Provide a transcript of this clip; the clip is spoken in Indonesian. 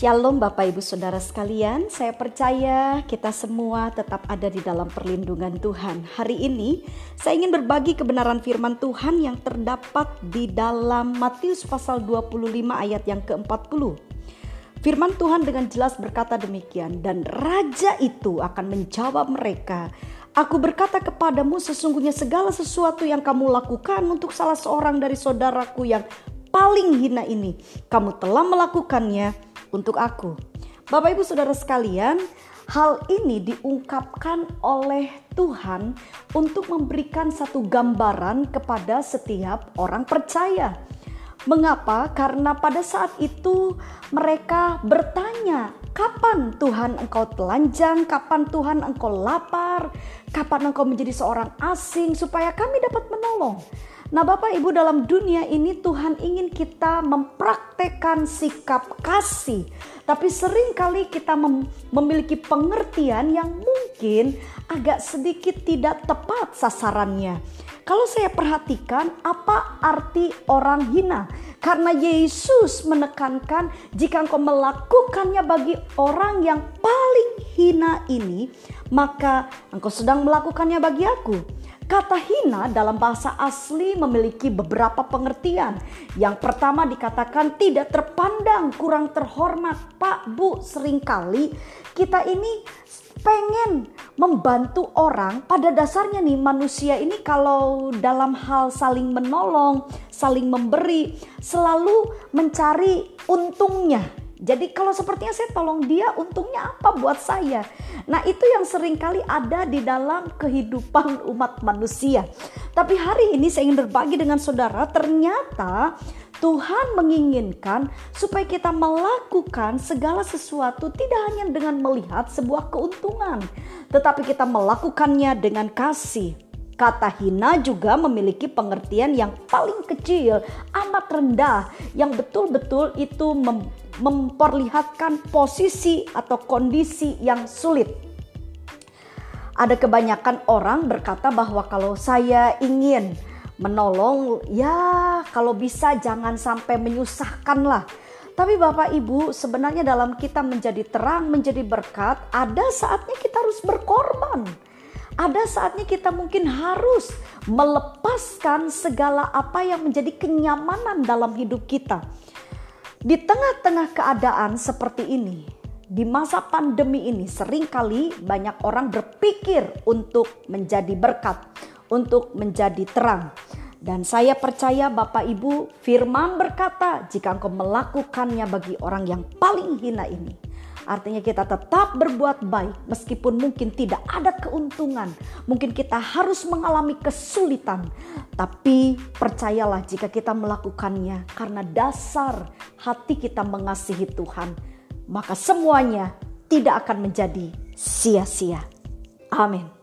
Shalom Bapak Ibu Saudara sekalian, saya percaya kita semua tetap ada di dalam perlindungan Tuhan. Hari ini saya ingin berbagi kebenaran firman Tuhan yang terdapat di dalam Matius pasal 25 ayat yang ke-40. Firman Tuhan dengan jelas berkata demikian, dan raja itu akan menjawab mereka, Aku berkata kepadamu sesungguhnya segala sesuatu yang kamu lakukan untuk salah seorang dari saudaraku yang paling hina ini, kamu telah melakukannya untuk aku. Bapak Ibu Saudara sekalian, hal ini diungkapkan oleh Tuhan untuk memberikan satu gambaran kepada setiap orang percaya. Mengapa? Karena pada saat itu mereka bertanya, kapan Tuhan engkau telanjang, kapan Tuhan engkau lapar, kapan engkau menjadi seorang asing supaya kami dapat menolong. Nah, Bapak Ibu, dalam dunia ini Tuhan ingin kita mempraktekkan sikap kasih, tapi sering kali kita mem memiliki pengertian yang mungkin agak sedikit tidak tepat sasarannya. Kalau saya perhatikan, apa arti orang hina? Karena Yesus menekankan, jika engkau melakukannya bagi orang yang paling hina ini, maka engkau sedang melakukannya bagi aku. Kata hina dalam bahasa asli memiliki beberapa pengertian. Yang pertama dikatakan tidak terpandang, kurang terhormat. Pak, Bu, sering kali kita ini pengen membantu orang. Pada dasarnya nih manusia ini kalau dalam hal saling menolong, saling memberi, selalu mencari untungnya jadi kalau sepertinya saya tolong dia, untungnya apa buat saya? Nah itu yang sering kali ada di dalam kehidupan umat manusia. Tapi hari ini saya ingin berbagi dengan saudara, ternyata Tuhan menginginkan supaya kita melakukan segala sesuatu tidak hanya dengan melihat sebuah keuntungan, tetapi kita melakukannya dengan kasih. Kata hina juga memiliki pengertian yang paling kecil, amat rendah, yang betul-betul itu mem memperlihatkan posisi atau kondisi yang sulit. Ada kebanyakan orang berkata bahwa kalau saya ingin menolong, ya kalau bisa jangan sampai menyusahkan lah. Tapi Bapak Ibu sebenarnya dalam kita menjadi terang, menjadi berkat, ada saatnya kita harus berkorban. Ada saatnya kita mungkin harus melepaskan segala apa yang menjadi kenyamanan dalam hidup kita. Di tengah-tengah keadaan seperti ini, di masa pandemi ini sering kali banyak orang berpikir untuk menjadi berkat, untuk menjadi terang. Dan saya percaya Bapak Ibu firman berkata jika engkau melakukannya bagi orang yang paling hina ini Artinya kita tetap berbuat baik meskipun mungkin tidak ada keuntungan. Mungkin kita harus mengalami kesulitan. Tapi percayalah jika kita melakukannya karena dasar hati kita mengasihi Tuhan. Maka semuanya tidak akan menjadi sia-sia. Amin.